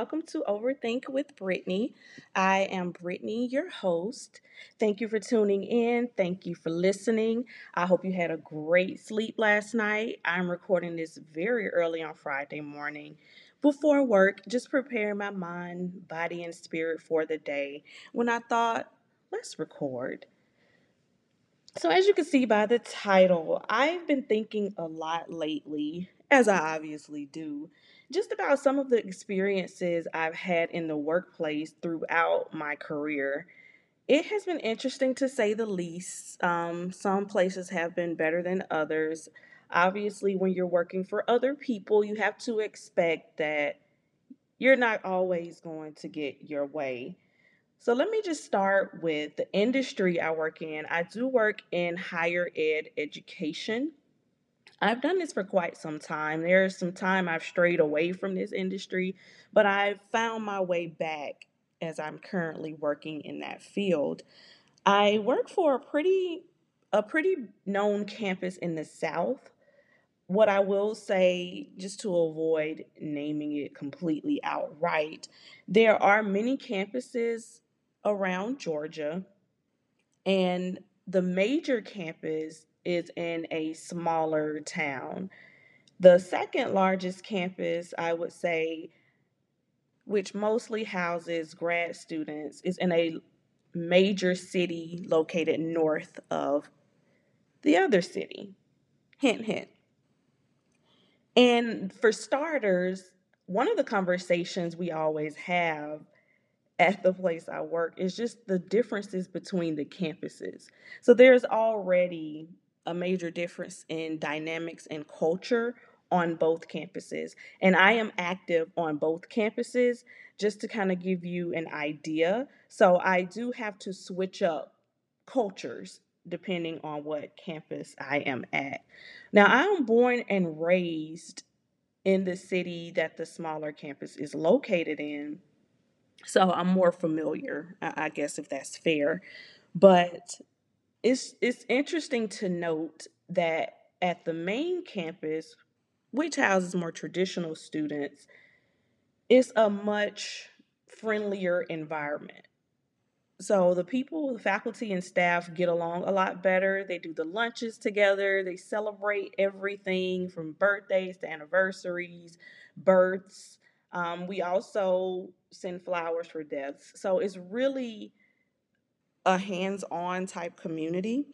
Welcome to Overthink with Brittny. I am Brittny, your host. Thank you for tuning in. Thank you for listening. I hope you had a great sleep last night. I'm recording this very early on Friday morning before work, just preparing my mind, body, and spirit for the day. When I thought, let's record. So, as you can see by the title, I've been thinking a lot lately, as I obviously do, just about some of the experiences I've had in the workplace throughout my career. It has been interesting to say the least. Um, some places have been better than others. Obviously, when you're working for other people, you have to expect that you're not always going to get your way. So let me just start with the industry I work in. I do work in higher ed education. I've done this for quite some time. There's some time I've strayed away from this industry, but I've found my way back as I'm currently working in that field. I work for a pretty a pretty known campus in the South. What I will say, just to avoid naming it completely outright, there are many campuses around Georgia, and the major campus is in a smaller town. The second largest campus, I would say, which mostly houses grad students, is in a major city located north of the other city. Hint, hint. And for starters, one of the conversations we always have at the place I work is just the differences between the campuses. So there's already a major difference in dynamics and culture on both campuses. And I am active on both campuses just to kind of give you an idea. So I do have to switch up cultures depending on what campus I am at. Now, I'm born and raised in the city that the smaller campus is located in. So I'm more familiar, I guess, if that's fair. But it's it's interesting to note that at the main campus, which houses more traditional students, it's a much friendlier environment. So the people, the faculty and staff get along a lot better. They do the lunches together. They celebrate everything from birthdays to anniversaries, births. Um, we also send flowers for deaths. So it's really a hands-on type community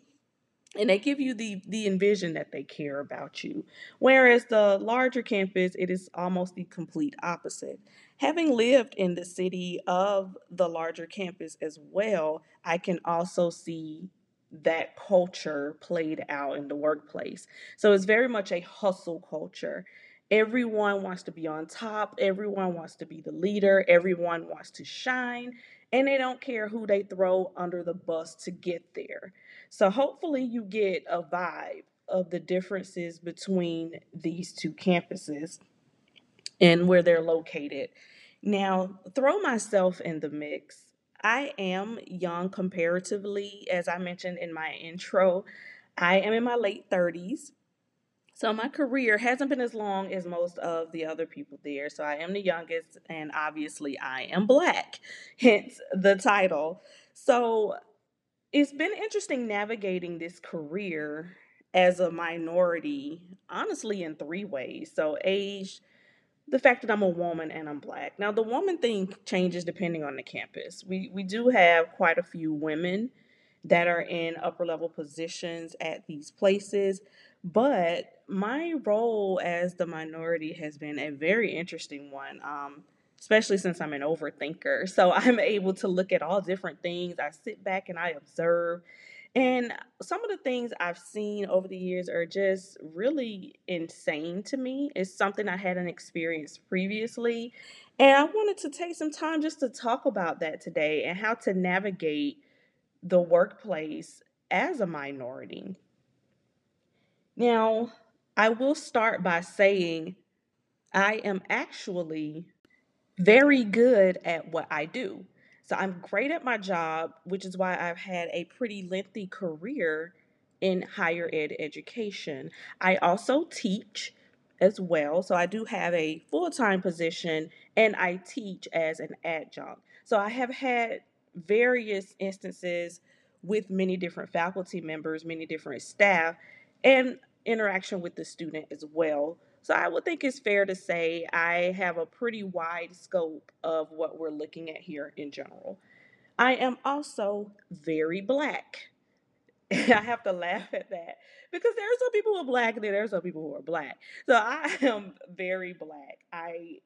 and they give you the the envision that they care about you. Whereas the larger campus it is almost the complete opposite. Having lived in the city of the larger campus as well i can also see that culture played out in the workplace. So it's very much a hustle culture. Everyone wants to be on top. Everyone wants to be the leader. Everyone wants to shine and they don't care who they throw under the bus to get there so hopefully you get a vibe of the differences between these two campuses and where they're located. Now, throw myself in the mix. I am young comparatively, as I mentioned in my intro. I am in my late 30s. So my career hasn't been as long as most of the other people there. So I am the youngest, and obviously I am black, hence the title. So it's been interesting navigating this career as a minority, honestly, in three ways. So, age, the fact that I'm a woman and I'm black. Now, the woman thing changes depending on the campus. We we do have quite a few women that are in upper level positions at these places, but my role as the minority has been a very interesting one. Um, especially since I'm an overthinker. So I'm able to look at all different things. I sit back and I observe. And some of the things I've seen over the years are just really insane to me. It's something I hadn't experienced previously. And I wanted to take some time just to talk about that today and how to navigate the workplace as a minority. Now, I will start by saying I am actually very good at what I do. So I'm great at my job, which is why I've had a pretty lengthy career in higher ed education. I also teach, as well. So I do have a full time position and I teach as an adjunct. So I have had various instances with many different faculty members, many different staff, and interaction with the student as well. So I would think it's fair to say I have a pretty wide scope of what we're looking at here in general. I am also very black. I have to laugh at that because there are some people who are black and there are some people who are black. So I am very black. I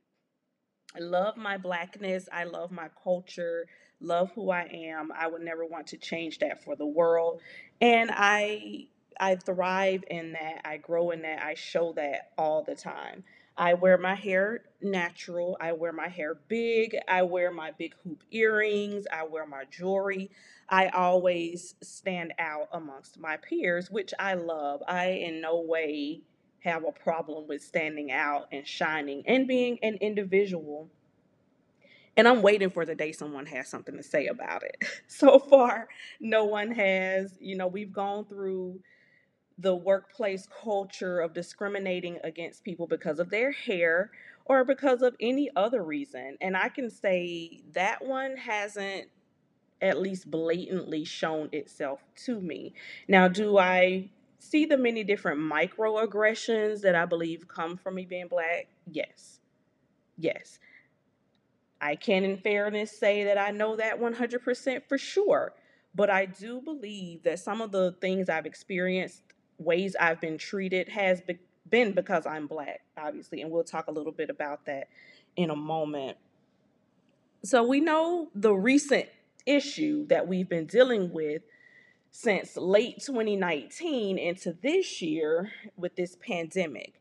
love my blackness. I love my culture, love who I am. I would never want to change that for the world. And I I thrive in that. I grow in that. I show that all the time. I wear my hair natural. I wear my hair big. I wear my big hoop earrings. I wear my jewelry. I always stand out amongst my peers, which I love. I in no way have a problem with standing out and shining and being an individual. And I'm waiting for the day someone has something to say about it. So far, no one has. You know, we've gone through the workplace culture of discriminating against people because of their hair or because of any other reason. And I can say that one hasn't at least blatantly shown itself to me. Now, do I see the many different microaggressions that I believe come from me being black? Yes. Yes. I can, in fairness, say that I know that 100% for sure. But I do believe that some of the things I've experienced, ways I've been treated, has be- been because I'm black, obviously. And we'll talk a little bit about that in a moment. So we know the recent issue that we've been dealing with since late 2019 into this year with this pandemic.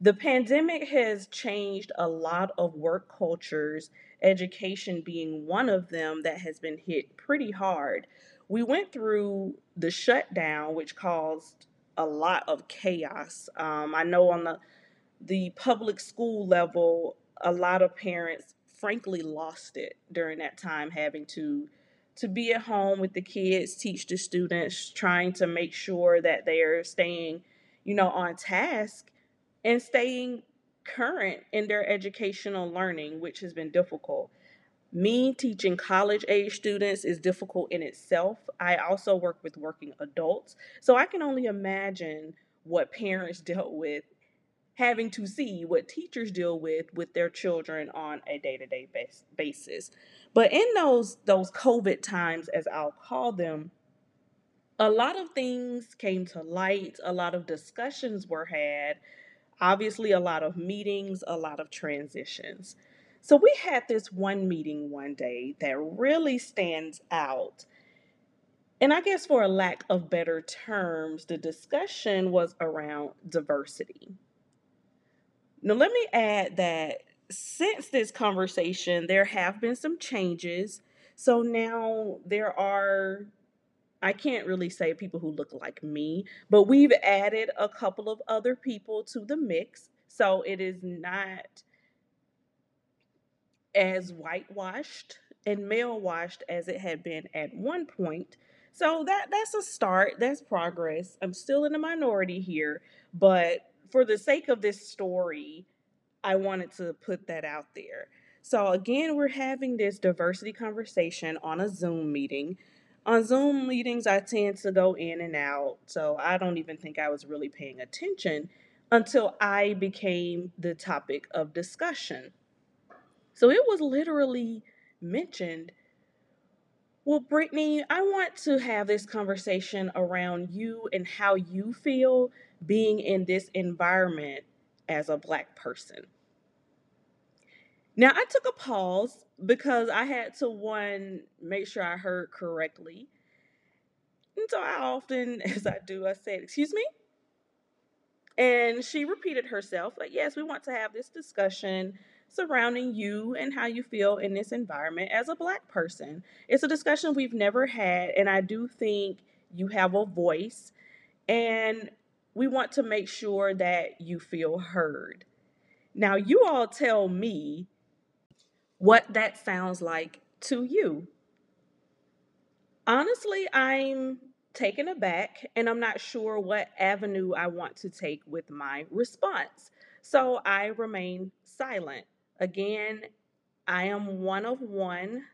The pandemic has changed a lot of work cultures, education being one of them that has been hit pretty hard. We went through the shutdown, which caused a lot of chaos. Um, I know on the the public school level, a lot of parents frankly lost it during that time, having to to be at home with the kids, teach the students, trying to make sure that they're staying, you know, on task and staying current in their educational learning, which has been difficult. Me teaching college age students is difficult in itself. I also work with working adults, so I can only imagine what parents dealt with having to see what teachers deal with with their children on a day-to-day basis. But in those those COVID times as I'll call them, a lot of things came to light, a lot of discussions were had, obviously a lot of meetings, a lot of transitions. So we had this one meeting one day that really stands out. And I guess for a lack of better terms, the discussion was around diversity. Now, let me add that since this conversation, there have been some changes. So now there are, I can't really say people who look like me, but we've added a couple of other people to the mix. So it is not as whitewashed and male washed as it had been at one point. So that that's a start. That's progress. I'm still in the minority here, but for the sake of this story, I wanted to put that out there. So, again, we're having this diversity conversation on a Zoom meeting. On Zoom meetings, I tend to go in and out, so I don't even think I was really paying attention until I became the topic of discussion. So, it was literally mentioned well, Brittny, I want to have this conversation around you and how you feel being in this environment as a Black person. Now, I took a pause because I had to, one, make sure I heard correctly. And so I often, as I do, I said, Excuse me? And she repeated herself, like, Yes, we want to have this discussion surrounding you and how you feel in this environment as a Black person. It's a discussion we've never had, and I do think you have a voice, and we want to make sure that you feel heard. Now, you all tell me what that sounds like to you. Honestly, I'm taken aback and I'm not sure what avenue I want to take with my response. So I remain silent. Again, I am one of one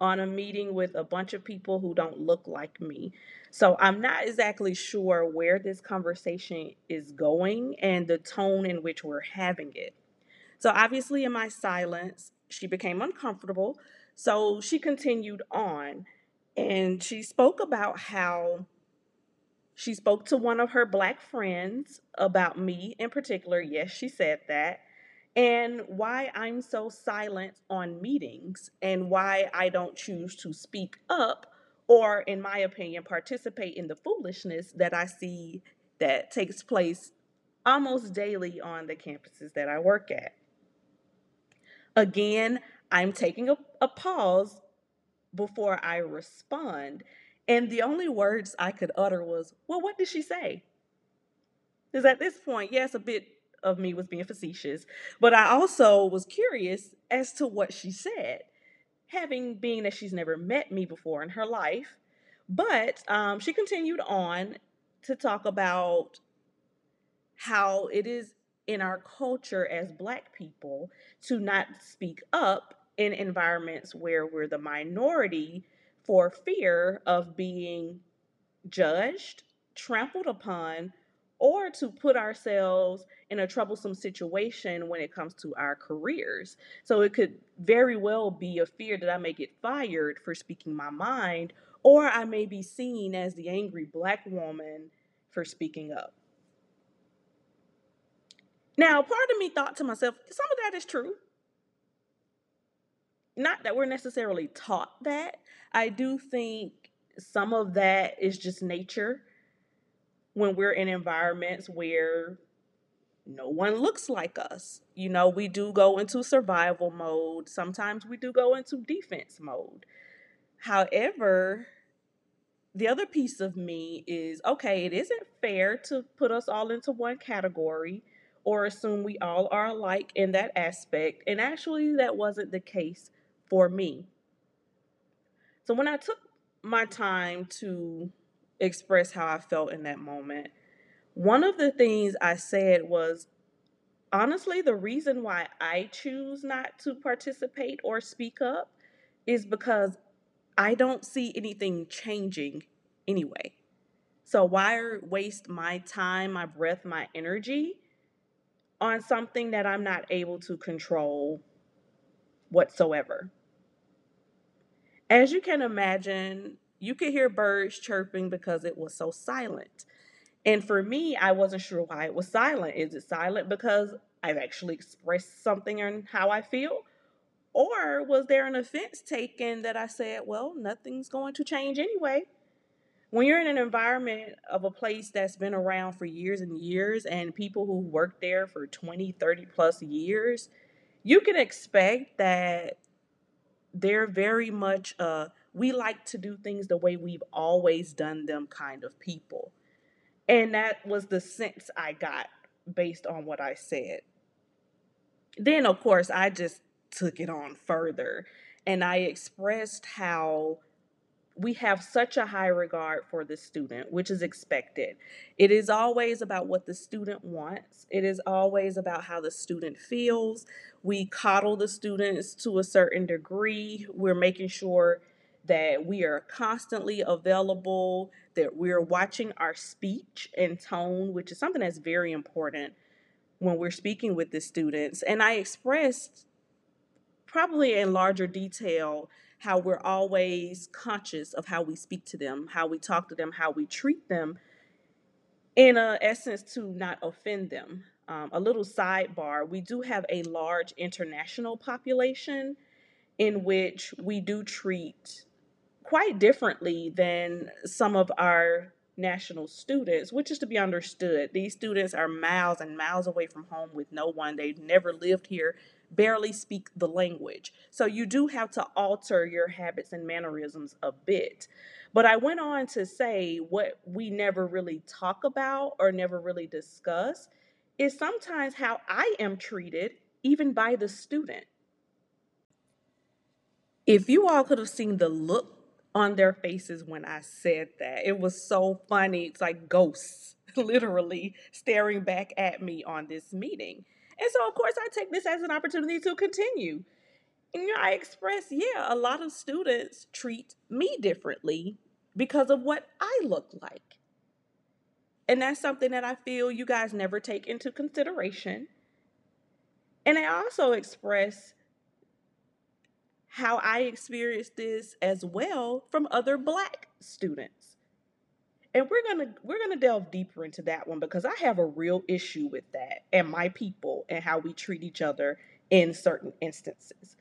on a meeting with a bunch of people who don't look like me. So I'm not exactly sure where this conversation is going and the tone in which we're having it. So obviously, in my silence, she became uncomfortable. So she continued on and she spoke about how she spoke to one of her black friends about me in particular. Yes, she said that. And why I'm so silent on meetings and why I don't choose to speak up or, in my opinion, participate in the foolishness that I see that takes place almost daily on the campuses that I work at. Again, I'm taking a, a pause before I respond. And the only words I could utter was, Well, what did she say? Because at this point, yes, a bit of me was being facetious, but I also was curious as to what she said, having being that she's never met me before in her life. But um, she continued on to talk about how it is in our culture as Black people to not speak up in environments where we're the minority for fear of being judged, trampled upon, or to put ourselves in a troublesome situation when it comes to our careers. So it could very well be a fear that I may get fired for speaking my mind, or I may be seen as the angry black woman for speaking up. Now, part of me thought to myself, some of that is true. Not that we're necessarily taught that. I do think some of that is just nature when we're in environments where no one looks like us. You know, we do go into survival mode. Sometimes we do go into defense mode. However, the other piece of me is okay, it isn't fair to put us all into one category or assume we all are alike in that aspect. And actually, that wasn't the case for me. So when I took my time to express how I felt in that moment, one of the things I said was honestly, the reason why I choose not to participate or speak up is because I don't see anything changing anyway. So why waste my time, my breath, my energy on something that I'm not able to control whatsoever? As you can imagine, you could hear birds chirping because it was so silent. And for me, I wasn't sure why it was silent. Is it silent because I've actually expressed something on how I feel? Or was there an offense taken that I said, well, nothing's going to change anyway? When you're in an environment of a place that's been around for years and years and people who work there for 20, 30 plus years, you can expect that they're very much uh we like to do things the way we've always done them kind of people. And that was the sense I got based on what I said. Then, of course, I just took it on further and I expressed how we have such a high regard for the student, which is expected. It is always about what the student wants, it is always about how the student feels. We coddle the students to a certain degree. We're making sure that we are constantly available, that we're watching our speech and tone, which is something that's very important when we're speaking with the students. And I expressed probably in larger detail how we're always conscious of how we speak to them, how we talk to them, how we treat them, in a essence to not offend them. Um, a little sidebar: we do have a large international population in which we do treat quite differently than some of our national students, which is to be understood. These students are miles and miles away from home with no one. They've never lived here, barely speak the language. So you do have to alter your habits and mannerisms a bit. But I went on to say what we never really talk about or never really discuss is sometimes how I am treated, even by the student. If you all could have seen the look on their faces when I said that, it was so funny. It's like ghosts literally staring back at me on this meeting. And so, of course, I take this as an opportunity to continue. And you know, I express, yeah, a lot of students treat me differently because of what I look like. And that's something that I feel you guys never take into consideration. And I also express how I experienced this as well from other black students. And we're going to we're going to delve deeper into that one because I have a real issue with that and my people and how we treat each other in certain instances.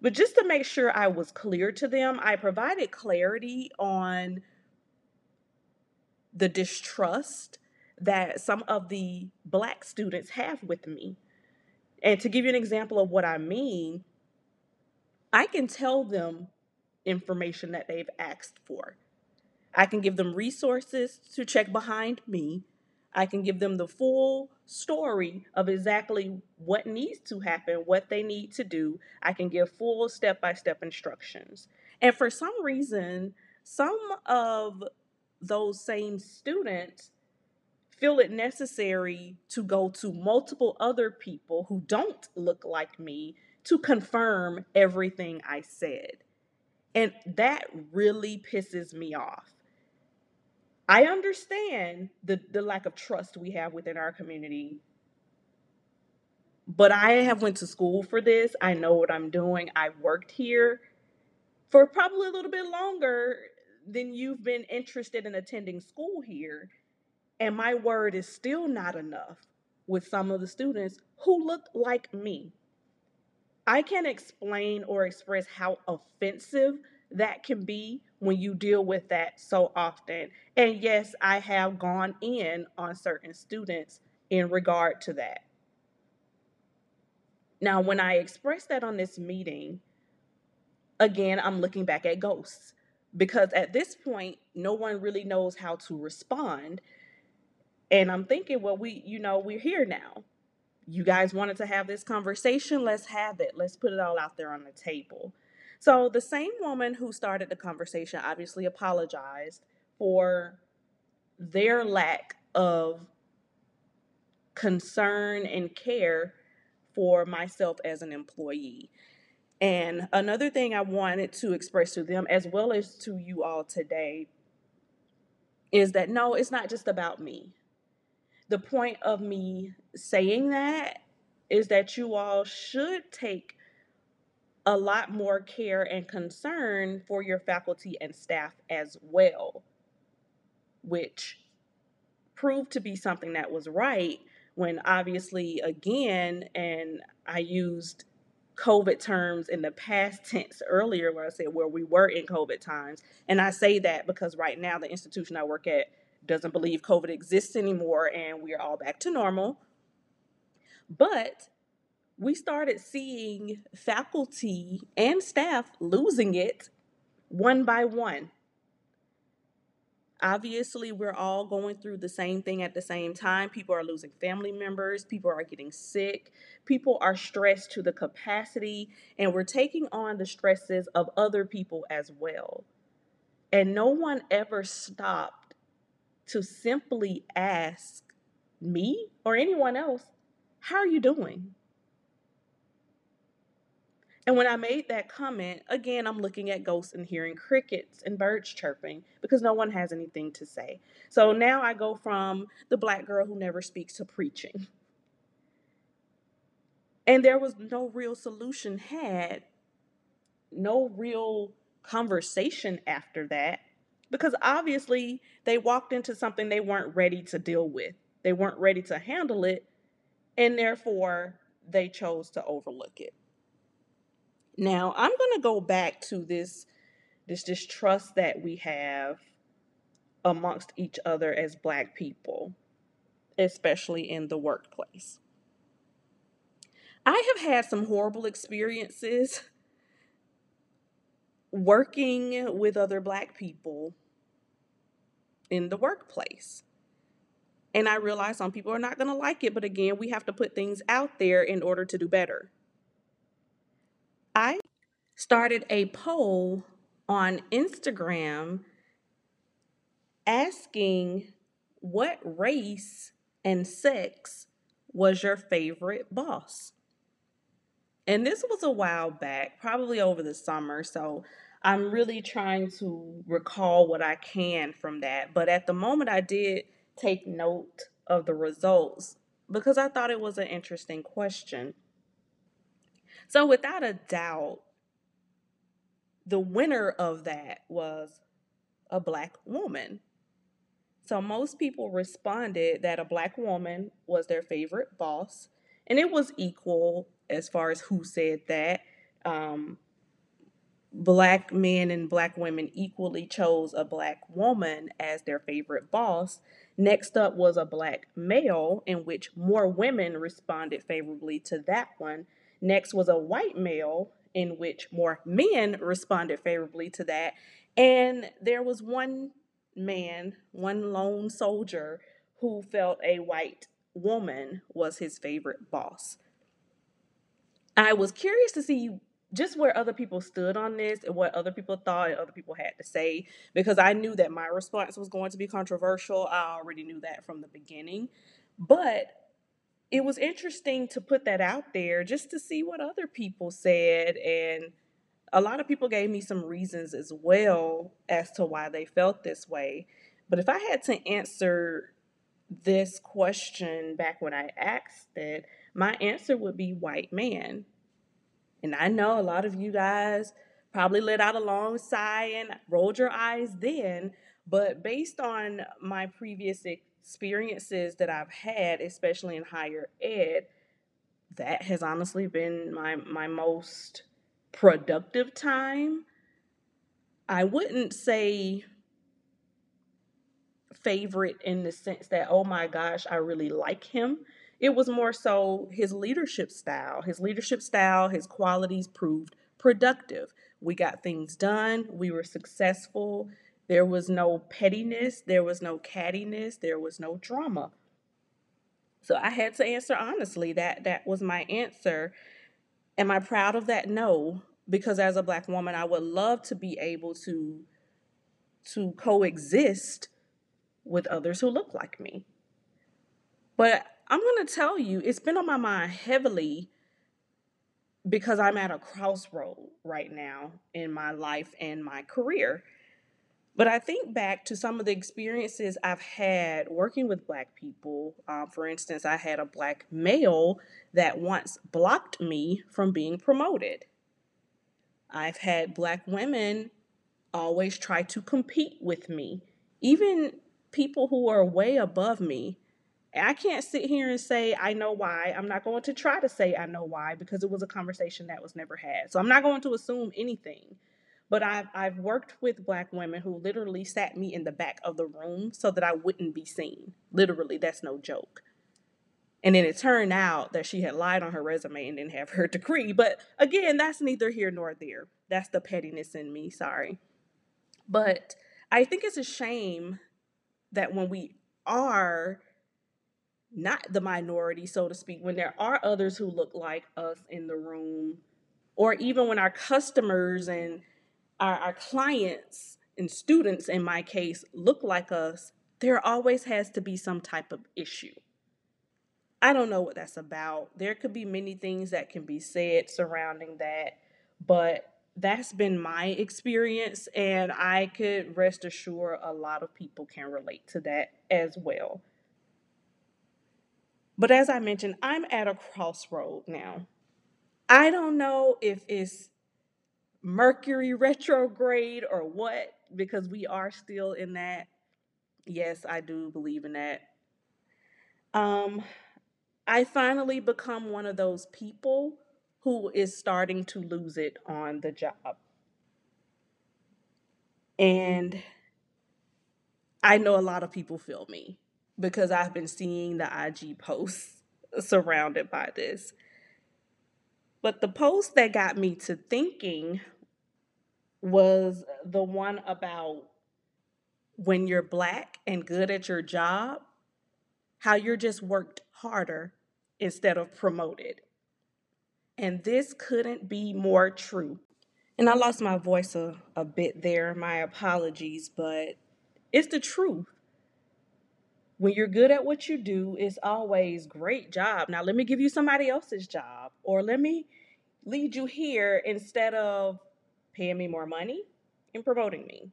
But just to make sure I was clear to them, I provided clarity on the distrust that some of the black students have with me. And to give you an example of what I mean, I can tell them information that they've asked for. I can give them resources to check behind me. I can give them the full story of exactly what needs to happen, what they need to do. I can give full step by step instructions. And for some reason, some of those same students feel it necessary to go to multiple other people who don't look like me to confirm everything I said. And that really pisses me off. I understand the, the lack of trust we have within our community. But I have went to school for this. I know what I'm doing. I worked here for probably a little bit longer than you've been interested in attending school here. And my word is still not enough with some of the students who look like me. I can't explain or express how offensive that can be when you deal with that so often. And yes, I have gone in on certain students in regard to that. Now, when I expressed that on this meeting, again, I'm looking back at ghosts because at this point, no one really knows how to respond. And I'm thinking, well, we, you know, we're here now. You guys wanted to have this conversation. Let's have it. Let's put it all out there on the table. So the same woman who started the conversation obviously apologized for their lack of concern and care for myself as an employee. And another thing I wanted to express to them, as well as to you all today, is that no, it's not just about me. The point of me saying that is that you all should take a lot more care and concern for your faculty and staff as well, which proved to be something that was right when obviously, again, and I used COVID terms in the past tense earlier where I said where we were in COVID times. And I say that because right now the institution I work at doesn't believe COVID exists anymore and we are all back to normal. But we started seeing faculty and staff losing it one by one. Obviously, we're all going through the same thing at the same time. People are losing family members, people are getting sick, people are stressed to the capacity, and we're taking on the stresses of other people as well. And no one ever stopped to simply ask me or anyone else, How are you doing? And when I made that comment, again, I'm looking at ghosts and hearing crickets and birds chirping because no one has anything to say. So now I go from the black girl who never speaks to preaching. And there was no real solution had, no real conversation after that because obviously they walked into something they weren't ready to deal with. They weren't ready to handle it, and therefore they chose to overlook it. Now, I'm going to go back to this this distrust that we have amongst each other as black people, especially in the workplace. I have had some horrible experiences working with other black people in the workplace. And I realize some people are not going to like it, but again, we have to put things out there in order to do better. I started a poll on Instagram asking what race and sex was your favorite boss? And this was a while back, probably over the summer. So I'm really trying to recall what I can from that. But at the moment, I did take note of the results because I thought it was an interesting question. So, without a doubt, the winner of that was a black woman. So most people responded that a black woman was their favorite boss, and it was equal as far as who said that. Um, black men and black women equally chose a black woman as their favorite boss. Next up was a black male, in which more women responded favorably to that one. Next was a white male, in which more men responded favorably to that. And there was one man, one lone soldier, who felt a white woman was his favorite boss. I was curious to see just where other people stood on this and what other people thought and other people had to say because I knew that my response was going to be controversial. I already knew that from the beginning. But it was interesting to put that out there just to see what other people said and a lot of people gave me some reasons as well as to why they felt this way. But if I had to answer this question back when I asked it, my answer would be white man. And I know a lot of you guys probably let out a long sigh and rolled your eyes then, but based on my previous experiences that I've had, especially in higher ed, that has honestly been my my most productive time. I wouldn't say favorite in the sense that, oh my gosh, I really like him. It was more so his leadership style. His leadership style, his qualities proved productive. We got things done, we were successful. There was no pettiness, there was no cattiness, there was no drama. So I had to answer honestly. That that was my answer. Am I proud of that? No, because as a black woman, I would love to be able to to coexist with others who look like me. But I'm going to tell you, it's been on my mind heavily because I'm at a crossroad right now in my life and my career. But I think back to some of the experiences I've had working with Black people. Um, for instance, I had a Black male that once blocked me from being promoted. I've had Black women always try to compete with me, even people who are way above me. I can't sit here and say I know why. I'm not going to try to say I know why because it was a conversation that was never had. So I'm not going to assume anything. But I've, I've worked with black women who literally sat me in the back of the room so that I wouldn't be seen. Literally, that's no joke. And then it turned out that she had lied on her resume and didn't have her degree. But again, that's neither here nor there. That's the pettiness in me, sorry. But I think it's a shame that when we are not the minority, so to speak, when there are others who look like us in the room, or even when our customers and our, our clients and students, in my case, look like us, there always has to be some type of issue. I don't know what that's about. There could be many things that can be said surrounding that, but that's been my experience, and I could rest assured a lot of people can relate to that as well. But as I mentioned, I'm at a crossroad now. I don't know if it's Mercury retrograde or what, because we are still in that. Yes, I do believe in that. Um, I finally become one of those people who is starting to lose it on the job. And I know a lot of people feel me because I've been seeing the IG posts surrounded by this. But the post that got me to thinking was the one about when you're black and good at your job, how you're just worked harder instead of promoted. And this couldn't be more true. And I lost my voice a, a bit there, my apologies, but it's the truth when you're good at what you do, it's always great job. Now let me give you somebody else's job or let me lead you here instead of paying me more money and promoting me.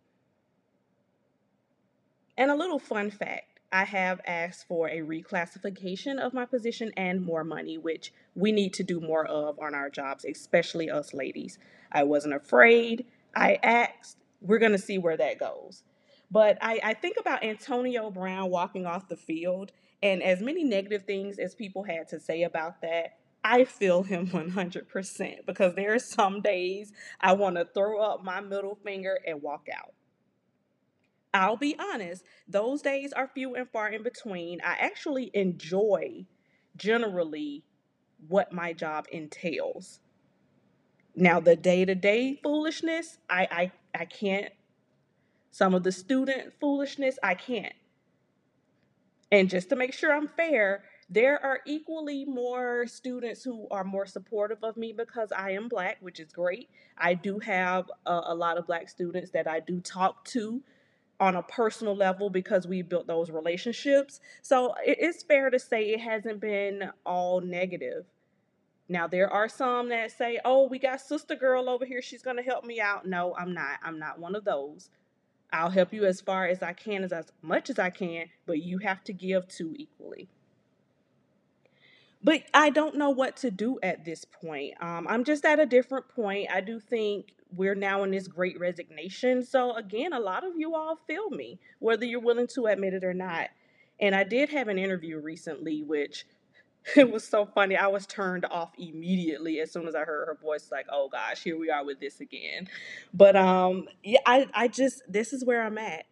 And a little fun fact I have asked for a reclassification of my position and more money, which we need to do more of on our jobs, especially us ladies. I wasn't afraid. I asked. We're going to see where that goes. But I, I think about Antonio Brown walking off the field, and as many negative things as people had to say about that, I feel him 100% because there are some days I want to throw up my middle finger and walk out. I'll be honest, those days are few and far in between. I actually enjoy generally what my job entails. Now, the day to day foolishness, I, I, I can't. Some of the student foolishness, I can't. And just to make sure I'm fair, there are equally more students who are more supportive of me because I am black, which is great. I do have a, a lot of black students that I do talk to on a personal level because we built those relationships. So it's fair to say it hasn't been all negative. Now there are some that say, "Oh, we got sister girl over here. She's going to help me out." No, I'm not. I'm not one of those. I'll help you as far as I can as, as much as I can, but you have to give too equally. But I don't know what to do at this point. Um, I'm just at a different point. I do think we're now in this great resignation. So, again, a lot of you all feel me, whether you're willing to admit it or not. And I did have an interview recently, which it was so funny. I was turned off immediately as soon as I heard her voice, like, oh gosh, here we are with this again. But um, yeah, I, I just, this is where I'm at.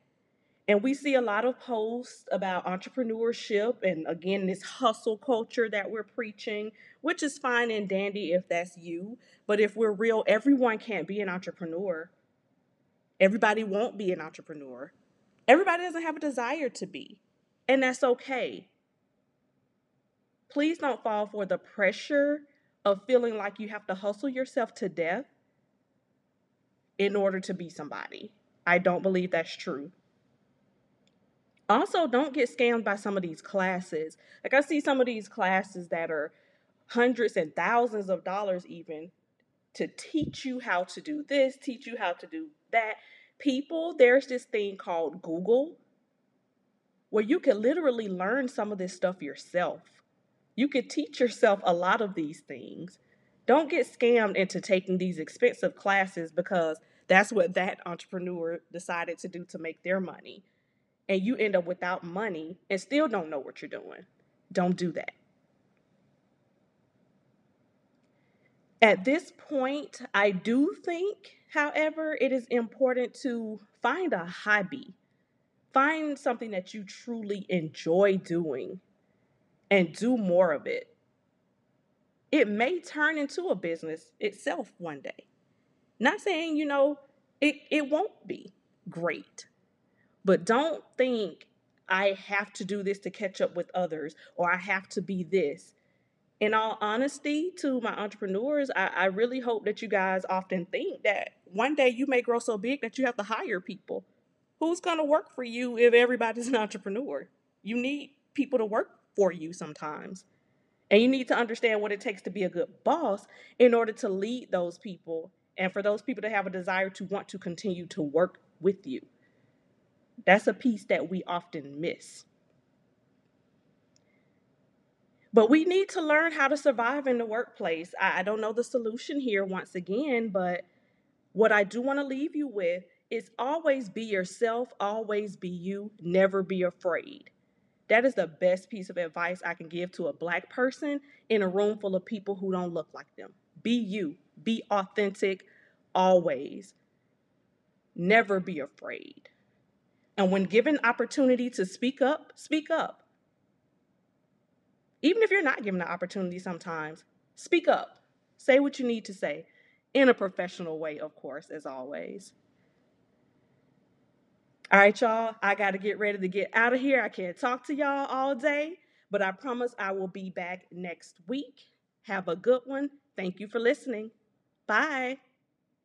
And we see a lot of posts about entrepreneurship and again, this hustle culture that we're preaching, which is fine and dandy if that's you. But if we're real, everyone can't be an entrepreneur. Everybody won't be an entrepreneur. Everybody doesn't have a desire to be. And that's okay. Please don't fall for the pressure of feeling like you have to hustle yourself to death in order to be somebody. I don't believe that's true. Also, don't get scammed by some of these classes. Like I see some of these classes that are hundreds and thousands of dollars even to teach you how to do this, teach you how to do that. People, there's this thing called Google where you can literally learn some of this stuff yourself. You could teach yourself a lot of these things. Don't get scammed into taking these expensive classes because that's what that entrepreneur decided to do to make their money and you end up without money and still don't know what you're doing. Don't do that. At this point, I do think, however, it is important to find a hobby. Find something that you truly enjoy doing and do more of it. It may turn into a business itself one day. Not saying, you know, it, it won't be great. But don't think I have to do this to catch up with others or I have to be this. In all honesty, to my entrepreneurs, I, I really hope that you guys often think that one day you may grow so big that you have to hire people. Who's going to work for you if everybody's an entrepreneur? You need people to work for you sometimes. And you need to understand what it takes to be a good boss in order to lead those people and for those people to have a desire to want to continue to work with you. That's a piece that we often miss. But we need to learn how to survive in the workplace. I, don't know the solution here once again, but what I do want to leave you with is always be yourself, always be you, never be afraid. That is the best piece of advice I can give to a black person in a room full of people who don't look like them. Be you, be authentic always. Never be afraid. And when given opportunity to speak up, speak up. Even if you're not given the opportunity sometimes, speak up. Say what you need to say in a professional way, of course, as always. All right, y'all, I got to get ready to get out of here. I can't talk to y'all all day, but I promise I will be back next week. Have a good one. Thank you for listening. Bye.